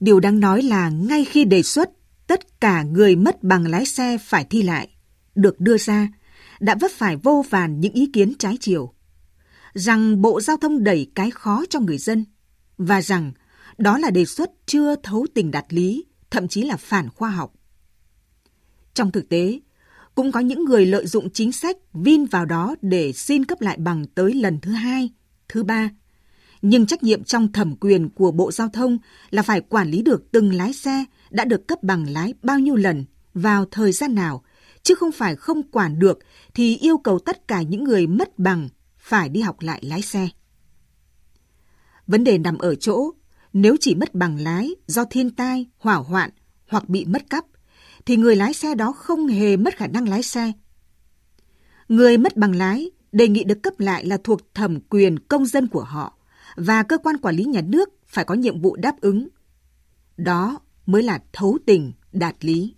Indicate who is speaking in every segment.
Speaker 1: Điều đáng nói là ngay khi đề xuất tất cả người mất bằng lái xe phải thi lại, được đưa ra, đã vấp phải vô vàn những ý kiến trái chiều. Rằng Bộ Giao thông đẩy cái khó cho người dân và rằng đó là đề xuất chưa thấu tình đạt lý, thậm chí là phản khoa học. Trong thực tế, cũng có những người lợi dụng chính sách vin vào đó để xin cấp lại bằng tới lần thứ hai, thứ ba. Nhưng trách nhiệm trong thẩm quyền của Bộ Giao thông là phải quản lý được từng lái xe đã được cấp bằng lái bao nhiêu lần, vào thời gian nào, chứ không phải không quản được thì yêu cầu tất cả những người mất bằng phải đi học lại lái xe. Vấn đề nằm ở chỗ, nếu chỉ mất bằng lái do thiên tai, hỏa hoạn hoặc bị mất cắp, thì người lái xe đó không hề mất khả năng lái xe. Người mất bằng lái đề nghị được cấp lại là thuộc thẩm quyền công dân của họ và cơ quan quản lý nhà nước phải có nhiệm vụ đáp ứng. Đó mới là thấu tình, đạt lý.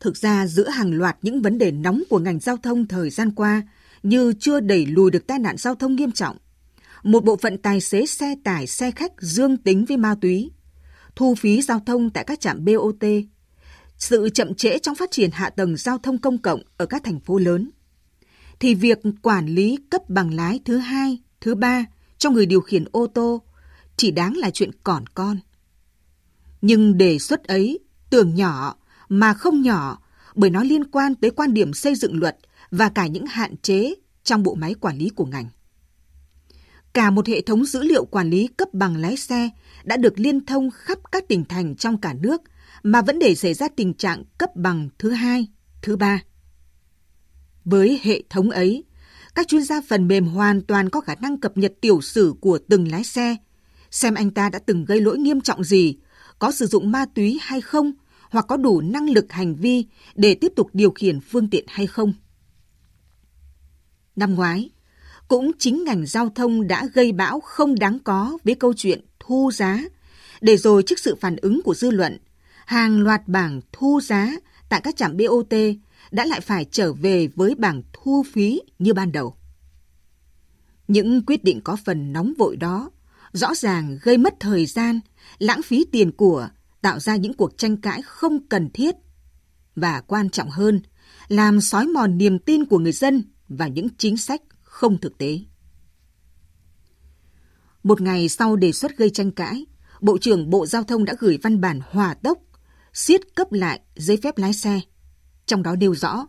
Speaker 1: Thực ra giữa hàng loạt những vấn đề nóng của ngành giao thông thời gian qua như chưa đẩy lùi được tai nạn giao thông nghiêm trọng, một bộ phận tài xế xe tải, xe khách dương tính với ma túy, thu phí giao thông tại các trạm BOT, sự chậm trễ trong phát triển hạ tầng giao thông công cộng ở các thành phố lớn, thì việc quản lý cấp bằng lái thứ hai, thứ ba cho người điều khiển ô tô chỉ đáng là chuyện còn con. Nhưng đề xuất ấy tưởng nhỏ mà không nhỏ bởi nó liên quan tới quan điểm xây dựng luật và cả những hạn chế trong bộ máy quản lý của ngành. Cả một hệ thống dữ liệu quản lý cấp bằng lái xe đã được liên thông khắp các tỉnh thành trong cả nước mà vẫn để xảy ra tình trạng cấp bằng thứ hai, thứ ba. Với hệ thống ấy, các chuyên gia phần mềm hoàn toàn có khả năng cập nhật tiểu sử của từng lái xe, xem anh ta đã từng gây lỗi nghiêm trọng gì, có sử dụng ma túy hay không, hoặc có đủ năng lực hành vi để tiếp tục điều khiển phương tiện hay không. Năm ngoái, cũng chính ngành giao thông đã gây bão không đáng có với câu chuyện thu giá, để rồi trước sự phản ứng của dư luận, hàng loạt bảng thu giá tại các trạm BOT đã lại phải trở về với bảng thu phí như ban đầu. Những quyết định có phần nóng vội đó rõ ràng gây mất thời gian, lãng phí tiền của, tạo ra những cuộc tranh cãi không cần thiết và quan trọng hơn, làm xói mòn niềm tin của người dân và những chính sách không thực tế. Một ngày sau đề xuất gây tranh cãi, Bộ trưởng Bộ Giao thông đã gửi văn bản hòa tốc, siết cấp lại giấy phép lái xe. Trong đó nêu rõ,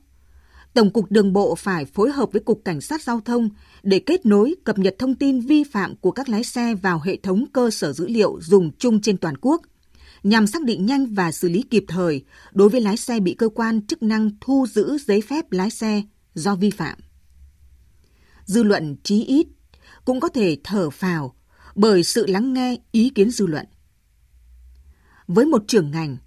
Speaker 1: Tổng cục Đường bộ phải phối hợp với Cục Cảnh sát Giao thông để kết nối cập nhật thông tin vi phạm của các lái xe vào hệ thống cơ sở dữ liệu dùng chung trên toàn quốc, nhằm xác định nhanh và xử lý kịp thời đối với lái xe bị cơ quan chức năng thu giữ giấy phép lái xe do vi phạm. Dư luận chí ít cũng có thể thở phào bởi sự lắng nghe ý kiến dư luận. Với một trưởng ngành,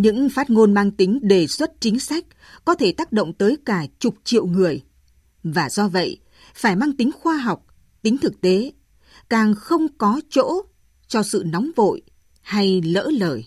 Speaker 1: những phát ngôn mang tính đề xuất chính sách có thể tác động tới cả chục triệu người. Và do vậy, phải mang tính khoa học, tính thực tế, càng không có chỗ cho sự nóng vội hay lỡ lời.